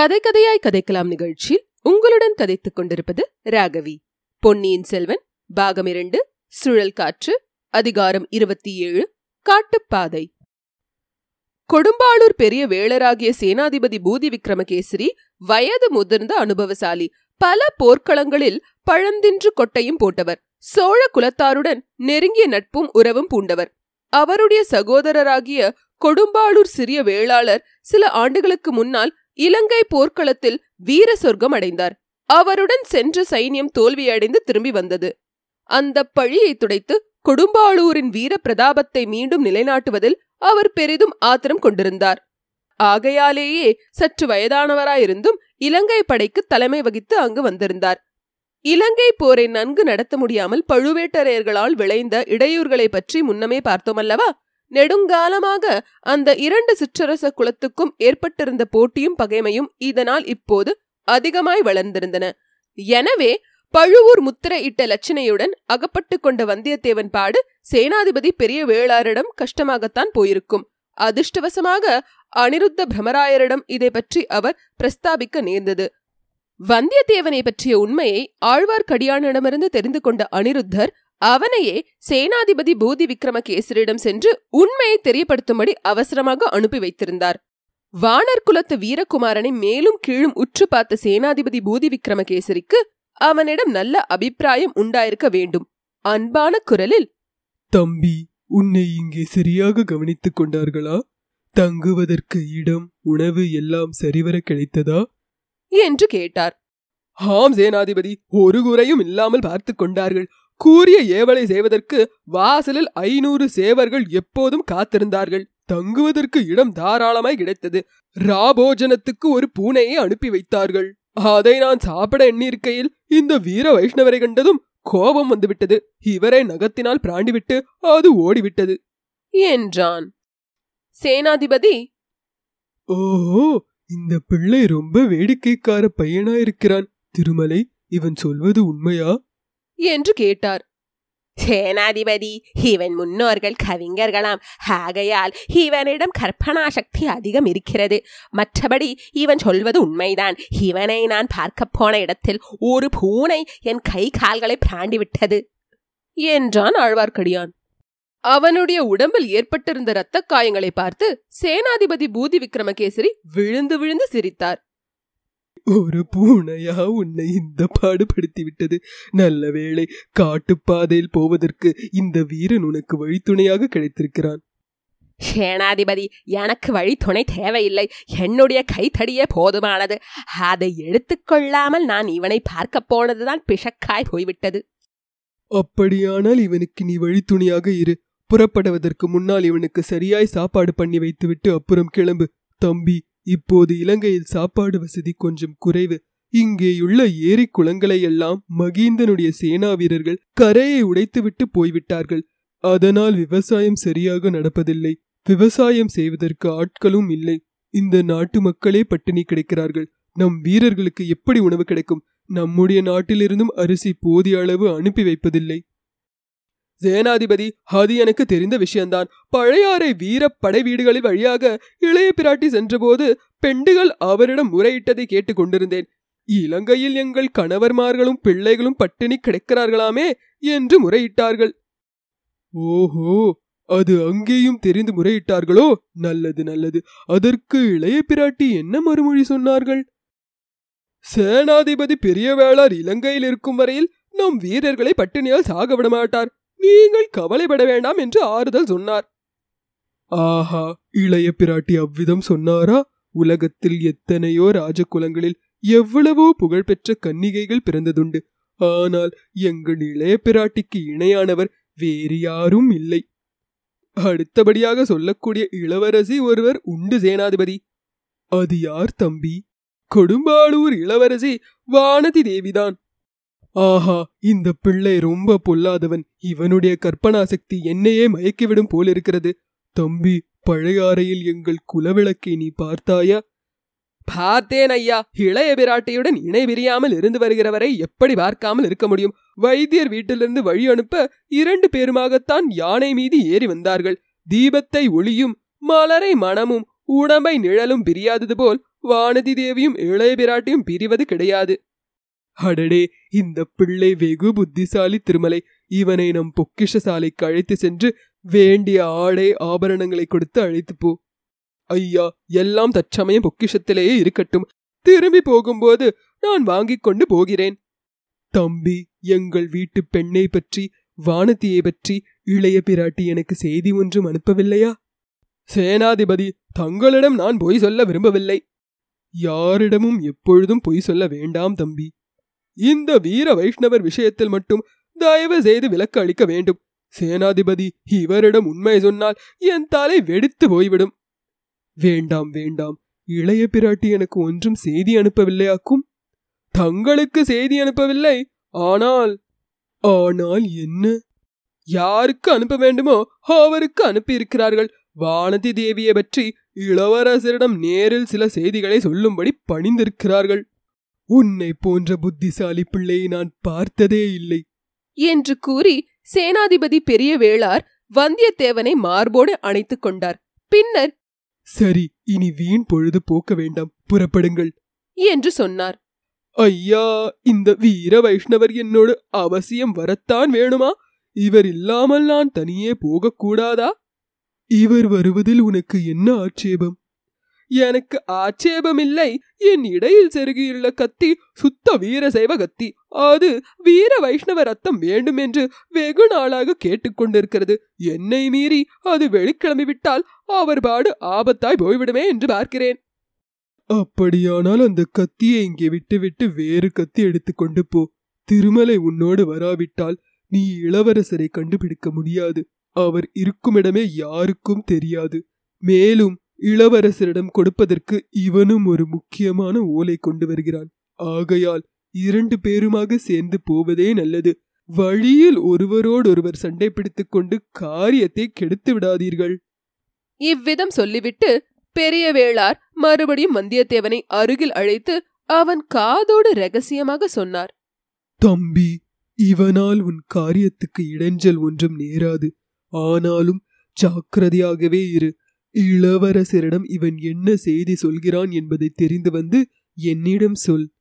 கதை கதையாய் கதைக்கலாம் நிகழ்ச்சியில் உங்களுடன் கதைத்துக் கொண்டிருப்பது ராகவி. பொன்னியின் செல்வன் பாகம் இரண்டு சுழல் காற்று அதிகாரம் இருபத்தி ஏழு காட்டுப்பாதை. கொடும்பாளூர் பெரிய வேளராகிய சேனாதிபதி பூதி விக்ரமகேசரி வயது முதிர்ந்த அனுபவசாலி பல போர்க்களங்களில் பழந்தின்று கொட்டையும் போட்டவர். சோழ குலத்தாருடன் நெருங்கிய நட்பும் உறவும் பூண்டவர். அவருடைய சகோதரராகிய கொடும்பாளூர் சிறிய வேளாளர் சில ஆண்டுகளுக்கு முன்னால் இலங்கை போர்க்களத்தில் வீர சொர்க்கம் அடைந்தார். அவருடன் சென்ற சைன்யம் தோல்வியடைந்து திரும்பி வந்தது. அந்த பழியை துடைத்து கொடும்பாளூரின் வீர பிரதாபத்தை மீண்டும் நிலைநாட்டுவதில் அவர் பெரிதும் ஆத்திரம் கொண்டிருந்தார். ஆகையாலேயே சற்று வயதானவராயிருந்தும் இலங்கை படைக்கு தலைமை வகித்து அங்கு வந்திருந்தார். இலங்கை போரை நன்கு நடத்த முடியாமல் பழுவேட்டரையர்களால் விளைந்த இடையூறுகளை பற்றி முன்னமே பார்த்தோமல்லவா? நெடுங்காலமாக அந்த இரண்டு சிற்றரச குலத்துக்கும் ஏற்பட்டிருந்த போட்டியும் பகைமையும் இதனால் இப்போது அதிகமாய் வளர்ந்திருந்தன. எனவே பழுவூர் முத்திரையிட்ட இட்ட லட்சணையுடன் அகப்பட்டு கொண்ட வந்தியத்தேவன் பாடு சேனாதிபதி பெரிய வேளாரிடம் கஷ்டமாகத்தான் போயிருக்கும். அதிர்ஷ்டவசமாக அனிருத்த பிரமராயரிடம் இதை பற்றி அவர் பிரஸ்தாபிக்க நேர்ந்தது. வந்தியத்தேவனை பற்றிய உண்மையை ஆழ்வார்க்கடியானிடமிருந்து தெரிந்து கொண்ட அனிருத்தர் அவனையே சேனாதிபதி பூதி விக்ரமகேசரிடம் சென்று உண்மையை தெரியப்படுத்தும்படி அவசரமாக அனுப்பி வைத்திருந்தார். வானர் குலத்து வீரகுமாரனை மேலும் கீழும் உற்று பார்த்த சேனாதிபதி பூதி விக்ரமகேசரிக்கு அவனிடம் நல்ல அபிப்பிராயம் உண்டாயிருக்க வேண்டும். அன்பான குரலில் தம்பி உன்னை இங்கே சரியாக கவனித்துக் கொண்டார்களா? தங்குவதற்கு இடம் உணவு எல்லாம் சரிவர கிடைத்ததா? என்று கேட்டார். ஆம் சேனாதிபதி ஒரு குறையும் இல்லாமல் பார்த்து கொண்டார்கள். கூறிய ஏவலை செய்வதற்கு வாசலில் ஐநூறு சேவர்கள் எப்போதும் காத்திருந்தார்கள். தங்குவதற்கு இடம் தாராளமாய் கிடைத்தது. ராபோஜனத்துக்கு ஒரு பூனையை அனுப்பி வைத்தார்கள். அதை நான் சாப்பிட எண்ணியிருக்கையில் இந்த வீர வைஷ்ணவரை கண்டதும் கோபம் வந்துவிட்டது. இவரை நகத்தினால் பிராண்டிவிட்டு அது ஓடிவிட்டது. என்றான். சேனாதிபதி ஓஹோ இந்த பிள்ளை ரொம்ப வேடிக்கைக்கார பையனாயிருக்கிறான். திருமலை இவன் சொல்வது உண்மையா? என்று கேட்டார். சேனாதிபதி இவன் முன்னோர்கள் கவிஞர்களாம். ஆகையால் இவனிடம் கற்பனா சக்தி அதிகம் இருக்கிறது. மற்றபடி இவன் சொல்வது உண்மைதான். இவனை நான் பார்க்கப் போன இடத்தில் ஒரு பூனை என் கை கால்களை பிராண்டிவிட்டது என்றான் ஆழ்வார்க்கடியான். அவனுடைய உடம்பில் ஏற்பட்டிருந்த இரத்த காயங்களை பார்த்து சேனாதிபதி பூதி விக்ரமகேசரி விழுந்து விழுந்து சிரித்தார். ஒரு பூனையா உன்னை இந்த பாடுபடுத்தி விட்டது நல்ல வேளை காட்டுப்பாதையில் போவதற்கு இந்த வீரன் உனக்கு வழித்துணையாக கிடைத்திருக்கிறான். சேனாதிபதி எனக்கு வழி துணை தேவையில்லை. என்னுடைய கைத்தடியே போதுமானது. அதை எடுத்துக்கொள்ளாமல் நான் இவனை பார்க்க போனதுதான் பிஷக்காய் போய்விட்டது. அப்படியானால் இவனுக்கு நீ வழித்துணையாக இரு. புறப்படுவதற்கு முன்னால் இவனுக்கு சரியாய் சாப்பாடு பண்ணி வைத்துவிட்டு அப்புறம் கிளம்பு. தம்பி இப்போது இலங்கையில் சாப்பாடு வசதி கொஞ்சம் குறைவு. இங்கேயுள்ள ஏரி குளங்களையெல்லாம் மகிந்தனுடைய மகீந்தனுடைய சேனா வீரர்கள் கரையை உடைத்துவிட்டு போய்விட்டார்கள். அதனால் விவசாயம் சரியாக நடப்பதில்லை. விவசாயம் செய்வதற்கு ஆட்களும் இல்லை. இந்த நாட்டு மக்களே பட்டினி கிடைக்கிறார்கள். நம் வீரர்களுக்கு எப்படி உணவு கிடைக்கும்? நம்முடைய நாட்டிலிருந்தும் அரிசி போதிய அளவு அனுப்பி வைப்பதில்லை. சேனாதிபதி அது எனக்கு தெரிந்த விஷயம்தான் பழையாறை வீர படை வீடுகளில் வழியாக இளைய பிராட்டி சென்றபோது பெண்டுகள் அவரிடம் முறையிட்டதை கேட்டுக் கொண்டிருந்தேன். இலங்கையில் எங்கள் கணவர்மார்களும் பிள்ளைகளும் பட்டினி கிடைக்கிறார்களாமே என்று முறையிட்டார்கள். ஓஹோ அது அங்கேயும் தெரிந்து முறையிட்டார்களோ? நல்லது நல்லது. அதற்கு இளைய பிராட்டி என்ன மறுமொழி சொன்னார்கள்? சேனாதிபதி பெரிய வேளார் இலங்கையில் இருக்கும் வரையில் நம் வீரர்களை பட்டினியால் சாக மாட்டார் நீங்கள் கவலைப்பட வேண்டாம் என்று ஆறுதல் சொன்னார். ஆஹா இளைய பிராட்டி அவ்விதம் சொன்னாரா? உலகத்தில் எத்தனையோ ராஜகுலங்களில் எவ்வளவோ புகழ்பெற்ற கன்னிகைகள் பிறந்ததுண்டு. ஆனால் எங்கள் இளைய பிராட்டிக்கு இணையானவர் வேறு யாரும் இல்லை. அடுத்தபடியாக சொல்லக்கூடிய இளவரசி ஒருவர் உண்டு சேனாதிபதி. அது யார் தம்பி? கொடும்பாளூர் இளவரசி வானதி தேவிதான். ஆஹா இந்த பிள்ளை ரொம்ப பொல்லாதவன். இவனுடைய கற்பனா சக்தி என்னையே மயக்கிவிடும் போலிருக்கிறது. தம்பி பழையாறையில் எங்கள் குலவிளக்கை நீ பார்த்தாயா? பார்த்தேன் ஐயா. இளைய பிராட்டியுடன் இணை விரியாமல் இருந்து வருகிறவரை எப்படி பார்க்காமல் இருக்க முடியும்? வைத்தியர் வீட்டிலிருந்து வழி அனுப்ப இரண்டு பேருமாகத்தான் யானை மீது ஏறி வந்தார்கள். தீபத்தை ஒளியும் மலரை மனமும் உடம்பை நிழலும் பிரியாதது போல் வானதி தேவியும் இளைய பிராட்டியும் பிரிவது கிடையாது. அடடே இந்த பிள்ளை வெகு புத்திசாலி திருமலை. இவனை நம் பொக்கிஷசாலைக்கு அழைத்து சென்று வேண்டிய ஆடை ஆபரணங்களை கொடுத்து அழைத்து போ. ஐயா எல்லாம் தற்சமயம் பொக்கிஷத்திலேயே இருக்கட்டும். திரும்பி போகும்போது நான் வாங்கிக் கொண்டு போகிறேன். தம்பி எங்கள் வீட்டு பெண்ணை பற்றி வானதியை பற்றி இளைய பிராட்டி எனக்கு செய்தி ஒன்றும் அனுப்பவில்லையா? சேனாதிபதி தங்களிடம் நான் பொய் சொல்ல விரும்பவில்லை. யாரிடமும் எப்பொழுதும் பொய் சொல்ல வேண்டாம் தம்பி. இந்த வீர வைஷ்ணவர் விஷயத்தில் மட்டும் தயவு செய்து விலக்கு அளிக்க வேண்டும். சேனாதிபதி இவரிடம் உண்மை சொன்னால் என் தலை வெடித்து போய்விடும். வேண்டாம் வேண்டாம். இளைய பிராட்டி எனக்கு ஒன்றும் செய்தி அனுப்பவில்லையாக்கும் தங்களுக்கு செய்தி அனுப்பவில்லை. ஆனால் ஆனால் என்ன? யாருக்கு அனுப்ப வேண்டுமோ அவருக்கு அனுப்பியிருக்கிறார்கள். வானதி தேவியை பற்றி இளவரசரிடம் நேரில் சில செய்திகளை சொல்லும்படி பணிந்திருக்கிறார்கள். உன்னை போன்ற புத்திசாலி பிள்ளையை நான் பார்த்ததே இல்லை. என்று கூறி சேனாதிபதி பெரிய வேளார் வந்தியத்தேவனை மார்போடு அணைத்துக் கொண்டார். பின்னர் சரி இனி வீண் பொழுது போக்க வேண்டாம் புறப்படுங்கள். என்று சொன்னார். ஐயா இந்த வீர வைஷ்ணவர் என்னோடு அவசியம் வரத்தான் வேணுமா? இவர் இல்லாமல் நான் தனியே போகக்கூடாதா? இவர் வருவதில் உனக்கு என்ன ஆட்சேபம்? எனக்கு ஆட்சேபமில்லை. என் இடையில் செருகியுள்ள கத்தி சுத்த வீரசைவ கத்தி அது வீர வைஷ்ணவ ரத்தம் வேண்டும் என்று வெகு நாளாக கேட்டுக்கொண்டிருக்கிறது. என்னை மீறி அது வெளிக்கிளம்பிவிட்டால் அவர் பாடு ஆபத்தாய் போய்விடுமே என்று பார்க்கிறேன். அப்படியானால் அந்த கத்தியை இங்கே விட்டுவிட்டு வேறு கத்தி எடுத்துக்கொண்டு போ. திருமலை உன்னோடு வராவிட்டால் நீ இளவரசரை கண்டுபிடிக்க முடியாது. அவர் இருக்குமிடமே யாருக்கும் தெரியாது. மேலும் இளவரசரிடம் கொடுப்பதற்கு இவனும் ஒரு முக்கியமான ஓலை கொண்டு வருகிறான். ஆகையால் இரண்டு பேருமாக சேர்ந்து போவதே நல்லது. வழியில் ஒருவரோடொருவர் சண்டை பிடித்துக் கொண்டு காரியத்தை கெடுத்து விடாதீர்கள். இவ்விதம் சொல்லிவிட்டு பெரிய வேளார் மறுபடியும் வந்தியத்தேவனை அருகில் அழைத்து அவன் காதோடு ரகசியமாக சொன்னார். தம்பி இவனால் உன் காரியத்துக்கு இடைஞ்சல் ஒன்றும் நேராது. ஆனாலும் ஜாக்கிரதையாகவே இரு. இளவரசரிடம் இவன் என்ன செய்தி சொல்கிறான் என்பதை தெரிந்து வந்து என்னிடம் சொல்.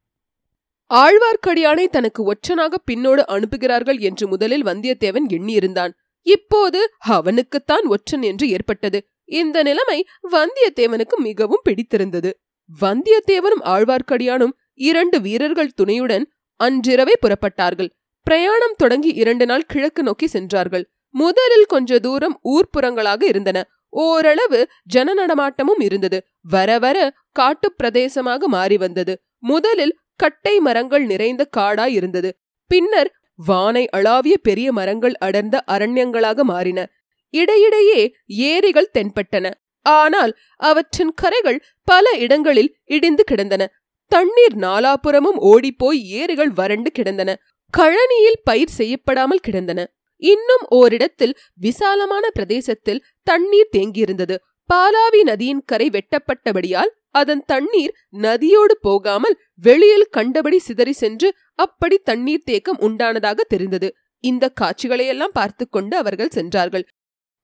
ஆழ்வார்க்கடியானை தனக்கு ஒற்றனாக பின்னோடு அனுப்புகிறார்கள் என்று முதலில் வந்தியத்தேவன் எண்ணியிருந்தான். இப்போது அவனுக்குத்தான் ஒற்றன் என்று ஏற்பட்டது. இந்த நிலைமை வந்தியத்தேவனுக்கு மிகவும் பிடித்திருந்தது. வந்தியத்தேவனும் ஆழ்வார்க்கடியானும் இரண்டு வீரர்கள் துணையுடன் அன்றிரவே புறப்பட்டார்கள். பிரயாணம் தொடங்கி இரண்டு நாள் கிழக்கு நோக்கி சென்றார்கள். முதலில் கொஞ்ச தூரம் ஊர்ப்புறங்களாக இருந்தன. ஓரளவு ஜன நடமாட்டமும் இருந்தது. வர வர காட்டுப் பிரதேசமாக மாறி வந்தது. முதலில் கட்டை மரங்கள் நிறைந்த காடாய் இருந்தது. பின்னர் வானை அளாவிய பெரிய மரங்கள் அடர்ந்த அரண்யங்களாக மாறின. இடையிடையே ஏரிகள் தென்பட்டன. ஆனால் அவற்றின் கரைகள் பல இடங்களில் இடிந்து கிடந்தன. தண்ணீர் நாலாபுறமும் ஓடிப்போய் ஏரிகள் வறண்டு கிடந்தன. கழனியில் பயிர் செய்யப்படாமல் கிடந்தன. இன்னும் ஓரிடத்தில் விசாலமான பிரதேசத்தில் தண்ணீர் தேங்கியிருந்தது. பாலாவி நதியின் கரை வெட்டப்பட்டபடியால் அதன் தண்ணீர் நதியோடு போகாமல் வெளியில் கண்டபடி சிதறி சென்று அப்படி தண்ணீர் தேக்கம் உண்டானதாக தெரிந்தது. இந்த காட்சிகளையெல்லாம் பார்த்து கொண்டு அவர்கள் சென்றார்கள்.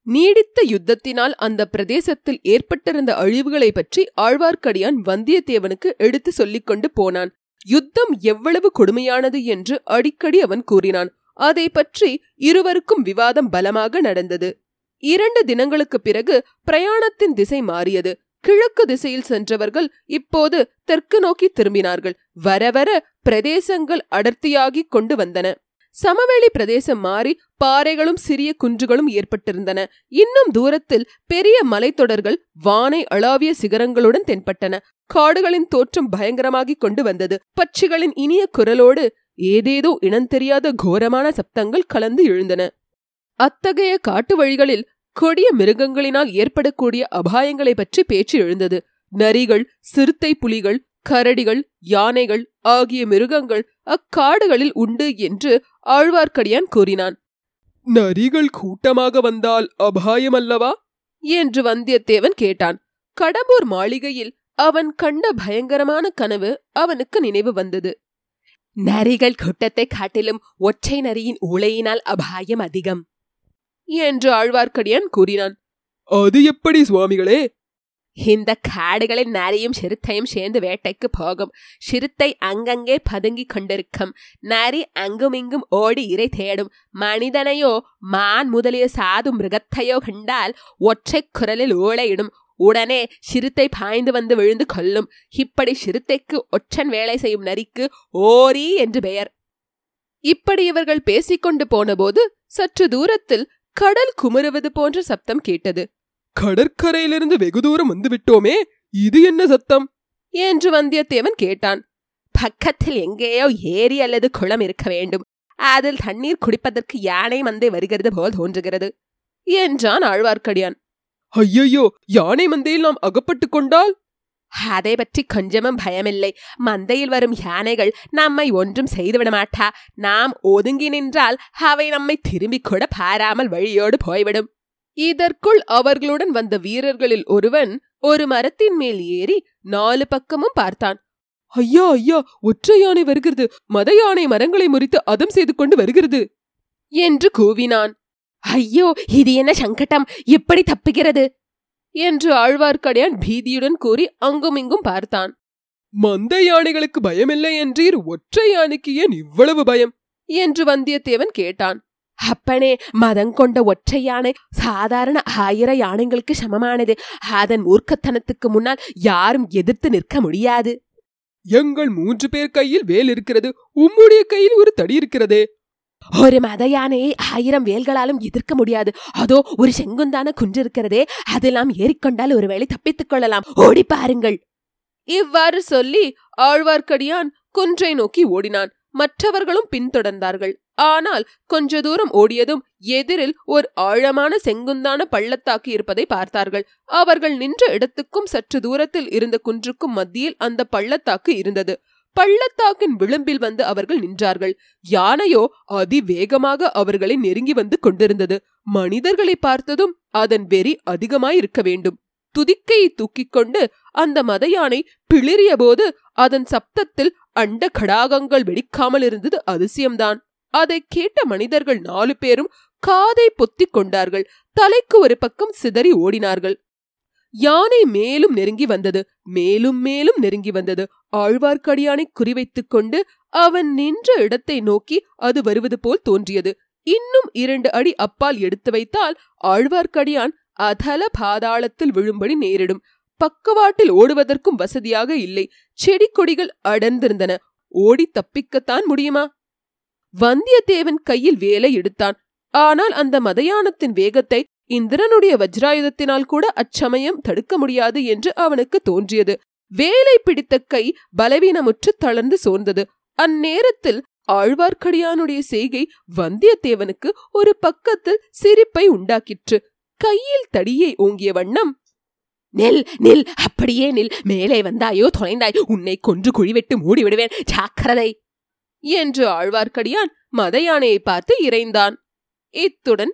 நீடித்த யுத்தத்தினால் அந்த பிரதேசத்தில் ஏற்பட்டிருந்த அழிவுகளை பற்றி ஆழ்வார்க்கடியான் வந்தியத்தேவனுக்கு எடுத்து சொல்லிக் கொண்டு போனான். யுத்தம் எவ்வளவு கொடுமையானது என்று அடிக்கடி அவன் கூறினான். அதை பற்றி இருவருக்கும் விவாதம் பலமாக நடந்தது. இரண்டு தினங்களுக்கு பிறகு பிரயாணத்தின் திசை மாறியது. கிழக்கு திசையில் சென்றவர்கள் இப்போது தெற்கு நோக்கி திரும்பினார்கள். வர வர பிரதேசங்கள் அடர்த்தியாகிக் கொண்டு வந்தன. சமவெளி பிரதேசம் மாறி பாறைகளும் சிறிய குன்றுகளும் ஏற்பட்டிருந்தன. இன்னும் தூரத்தில் பெரிய மலைத்தொடர்கள் வானை அளாவிய சிகரங்களுடன் தென்பட்டன. காடுகளின் தோற்றம் பயங்கரமாகிக் கொண்டு வந்தது. பட்சிகளின் இனிய குரலோடு ஏதேதோ இனந்தெரியாத கோரமான சப்தங்கள் கலந்து எழுந்தன. அத்தகைய காட்டு வழிகளில் கொடிய மிருகங்களினால் ஏற்படக்கூடிய அபாயங்களை பற்றி பேச்சு எழுந்தது. நரிகள் சிறுத்தை புலிகள் கரடிகள் யானைகள் ஆகிய மிருகங்கள் அக்காடுகளில் உண்டு என்று ஆழ்வார்க்கடியான் கூறினான். நரிகள் கூட்டமாக வந்தால் அபாயம் அல்லவா என்று வந்தியத்தேவன் கேட்டான். கடம்பூர் மாளிகையில் அவன் கண்ட பயங்கரமான கனவு அவனுக்கு நினைவு வந்தது. நரிகள் கூட்டத்தை காட்டிலும் ஒற்றை நரியின் உளையினால் அபாயம் அதிகம். என்று ஆழ்வார்க்கடியான் கூறினான். அது எப்படி சுவாமிகளே? இந்த காடுகளில் நரியும் சிறுத்தையும் சேர்ந்து வேட்டைக்கு போகும். சிறுத்தை அங்கங்கே பதுங்கி கொண்டிருக்கும். நரி அங்குமிங்கும் ஓடி இறை தேடும். மனிதனையோ மான் முதலிய சாது மிருகத்தையோ கண்டால் ஒற்றை குரலில் ஓலையிடும் உடனே சிறுத்தை பாய்ந்து வந்து விழுந்து கொல்லும். இப்படி சிறுத்தைக்கு ஒற்றன் வேலை செய்யும் நரிக்கு ஓரி என்று பெயர். இப்படி இவர்கள் பேசிக்கொண்டு போனபோது சற்று தூரத்தில் கடல் குமுறுவது போன்ற சப்தம் கேட்டது. கடற்கரையிலிருந்து வெகு தூரம் வந்து விட்டோமே இது என்ன சத்தம்? என்று வந்தியத்தேவன் கேட்டான். பக்கத்தில் எங்கேயோ ஏரி அல்லது குளம் இருக்க வேண்டும். அதில் தண்ணீர் குடிப்பதற்கு யானை மந்தை வருகிறது போல் தோன்றுகிறது என்றான் ஆழ்வார்க்கடியான். ஐயையோ யானை மந்தையில் நாம் அகப்பட்டு கொண்டால்? அதை பற்றி கொஞ்சமும் பயமில்லை. மந்தையில் வரும் யானைகள் நம்மை ஒன்றும் செய்துவிட மாட்டா. நாம் ஒதுங்கி நின்றால் அவை நம்மை திரும்பிக் கூட பாராமல் வழியோடு போய்விடும். இதற்குள் அவர்களுடன் வந்த வீரர்களில் ஒருவன் ஒரு மரத்தின் மேல் ஏறி நாலு பக்கமும் பார்த்தான். ஐயா ஐயா ஒற்றை யானை வருகிறது. மத யானை மரங்களை முறித்து அதம் செய்து கொண்டு வருகிறது. என்று கூவினான். ஐயோ இது என்ன சங்கடம்? எப்படி தப்புகிறது என்று ஆழ்வார்க்கடியான் பீதியுடன் கூறி அங்குமிங்கும் பார்த்தான். மந்த யானைகளுக்கு பயமில்லை என்றீர் ஒற்றை யானைக்கு ஏன் இவ்வளவு பயம்? என்று வந்தியத்தேவன் கேட்டான். அப்பனே மதம் கொண்ட ஒற்றை யானை சாதாரண ஆயிர யானைகளுக்கு சமமானது. அதன் மூர்க்கத்தனத்துக்கு முன்னால் யாரும் எதிர்த்து நிற்க முடியாது. எங்கள் மூன்று பேர் கையில் வேல் இருக்கிறது. உம்முடைய கையில் ஒரு தடி இருக்கிறதே. ஒரு மத யானையை ஆயிரம் வேல்களாலும் எதிர்க்க முடியாது. அதோ ஒரு செங்குந்தான குன்று இருக்கிறதே. அதில் நாம் ஏறிக்கொண்டால் ஒருவேளை தப்பித்துக் கொள்ளலாம். ஓடி பாருங்கள். இவ்வாறு சொல்லி ஆழ்வார்க்கடியான் குன்றை நோக்கி ஓடினான். மற்றவர்களும் பின்தொடர்ந்தார்கள். ஆனால் கொஞ்ச தூரம் ஓடியதும் எதிரில் ஒரு ஆழமான செங்குந்தான பள்ளத்தாக்கு இருப்பதை பார்த்தார்கள். அவர்கள் நின்ற இடத்துக்கும் சற்று தூரத்தில் இருந்த குன்றுக்கும் மத்தியில் அந்த பள்ளத்தாக்கு இருந்தது. பள்ளத்தாக்கின் விளிம்பில் வந்து அவர்கள் நின்றார்கள். யானையோ அதிவேகமாக அவர்களை நெருங்கி வந்து கொண்டிருந்தது. மனிதர்களை பார்த்ததும் அதன் வெறி அதிகமாயிருக்க வேண்டும். துதிக்கையை தூக்கிக் கொண்டு அந்த மத யானை பிளிறிய போது அதன் சப்தத்தில் அண்ட கடாகங்கள் வெடிக்காமல் இருந்தது அதிசயம்தான். அதை கேட்ட மனிதர்கள் நாலு பேரும் காதை பொத்திக் கொண்டார்கள். தலைக்கு ஒரு பக்கம் சிதறி ஓடினார்கள். யானை மேலும் நெருங்கி வந்தது. மேலும் மேலும் நெருங்கி வந்தது. ஆழ்வார்க்கடியானை குறிவைத்துக் கொண்டு அவன் நின்ற இடத்தை நோக்கி அது வருவது போல் தோன்றியது. இன்னும் இரண்டு அடி அப்பால் எடுத்து வைத்தால் ஆழ்வார்க்கடியான் அதல பாதாளத்தில் விழும்படி நேரிடும். பக்கவாட்டில் ஓடுவதற்கும் வசதியாக இல்லை. செடி கொடிகள் அடர்ந்திருந்தன. ஓடி தப்பிக்கத்தான் முடியுமா? வந்தியத்தேவன் கையில் வேலை எடுத்தான். ஆனால் அந்த மதயானத்தின் வேகத்தை இந்திரனுடைய வஜ்ராயுதத்தினால் கூட அச்சமயம் தடுக்க முடியாது என்று அவனுக்கு தோன்றியது. வேலை பிடித்த கை பலவீனமுற்று தளர்ந்து சோர்ந்தது. அந்நேரத்தில் ஆழ்வார்க்கடியானுடைய செய்கை வந்தியத்தேவனுக்கு ஒரு பக்கத்தில் சிரிப்பை உண்டாக்கிற்று. கையில் தடியை ஓங்கிய வண்ணம் நெல் நெல் அப்படியே நில். மேலே வந்தாயோ தொலைந்தாய். உன்னை கொன்று குழிவிட்டு மூடிவிடுவேன். ஜாக்கிரதை! என்று ஆழ்வார்க்கடியான் மதயானையை பார்த்து இறைந்தான். இத்துடன்